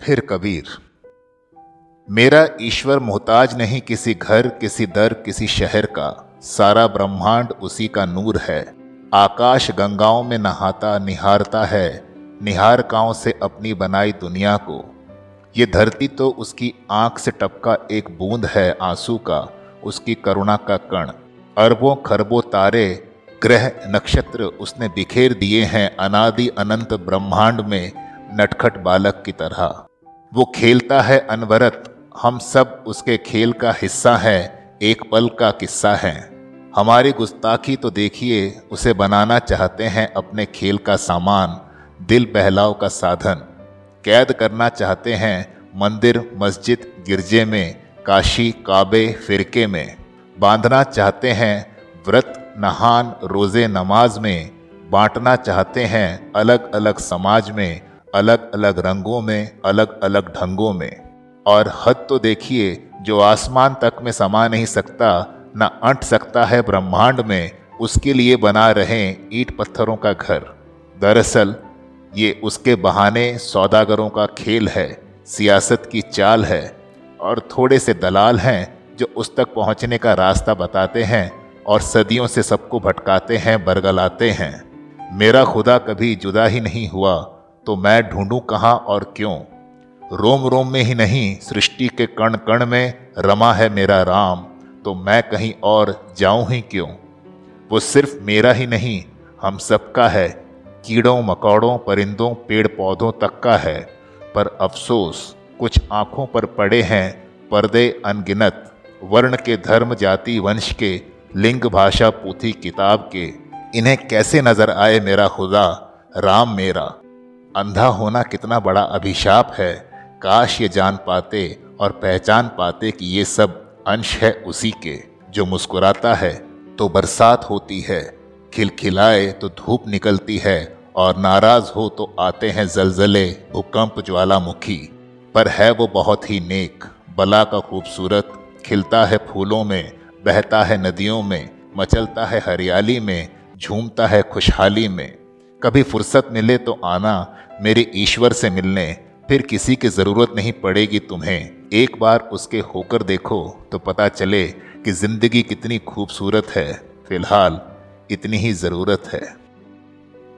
फिर कबीर, मेरा ईश्वर मोहताज नहीं किसी घर, किसी दर, किसी शहर का, सारा ब्रह्मांड उसी का नूर है। आकाश गंगाओं में नहाता, निहारता है निहारकाओं से अपनी बनाई दुनिया को। ये धरती तो उसकी आँख से टपका एक बूंद है आँसू का, उसकी करुणा का कण। अरबों, खरबों तारे, ग्रह, नक्षत्र उसने बिखेर दिए हैं अनादि अनंत ब्रह्मांड में नटखट बालक की तरह। वो खेलता है अनवरत। हम सब उसके खेल का हिस्सा है, एक पल का किस्सा है। हमारी गुस्ताखी तो देखिए, उसे बनाना चाहते हैं अपने खेल का सामान, दिल बहलाव का साधन। कैद करना चाहते हैं मंदिर, मस्जिद, गिरजे में, काशी, काबे, फिरके में। बांधना चाहते हैं व्रत, नहान, रोज़े, नमाज़ में। बांटना चाहते हैं अलग अलग समाज में अलग अलग रंगों में, अलग अलग ढंगों में। और हद तो देखिए, जो आसमान तक में समा नहीं सकता, न अंट सकता है ब्रह्मांड में, उसके लिए बना रहे ईट पत्थरों का घर। दरअसल, ये उसके बहाने सौदागरों का खेल है, सियासत की चाल है, और थोड़े से दलाल हैं, जो उस तक पहुँचने का रास्ता बताते हैं, और सदियों से सबको भटकाते हैं, बरगलाते हैं। मेरा खुदा कभी जुदा ही नहीं हुआ तो मैं ढूंढूं कहाँ और क्यों? रोम रोम में ही नहीं, सृष्टि के कण कण में रमा है मेरा राम तो मैं कहीं और जाऊँ ही क्यों? वो सिर्फ़ मेरा ही नहीं, हम सबका है, कीड़ों, मकौड़ों, परिंदों पेड़ पौधों तक का है, पर अफसोस, कुछ आँखों पर पड़े हैं, पर्दे अनगिनत, वर्ण के धर्म, जाति, वंश के, लिंग, भाषा, पूथी, किताब के, इन्हें कैसे नज़र आए मेरा खुदा, राम मेरा? अंधा होना कितना बड़ा अभिशाप है। काश ये जान पाते और पहचान पाते कि ये सब अंश है उसी के, जो मुस्कुराता है तो बरसात होती है। खिलखिलाए तो धूप निकलती है और नाराज़ हो तो आते हैं जलजले भूकंप ज्वालामुखी। पर है वो बहुत ही नेक, बला का खूबसूरत, खिलता है फूलों में, बहता है नदियों में, मचलता है हरियाली में, झूमता है खुशहाली में। कभी फुर्सत मिले तो आना, मेरे ईश्वर से मिलने, फिर किसी की ज़रूरत नहीं पड़ेगी तुम्हें। एक बार उसके होकर देखो तो पता चले कि ज़िंदगी कितनी खूबसूरत है। फ़िलहाल, इतनी ही ज़रूरत है।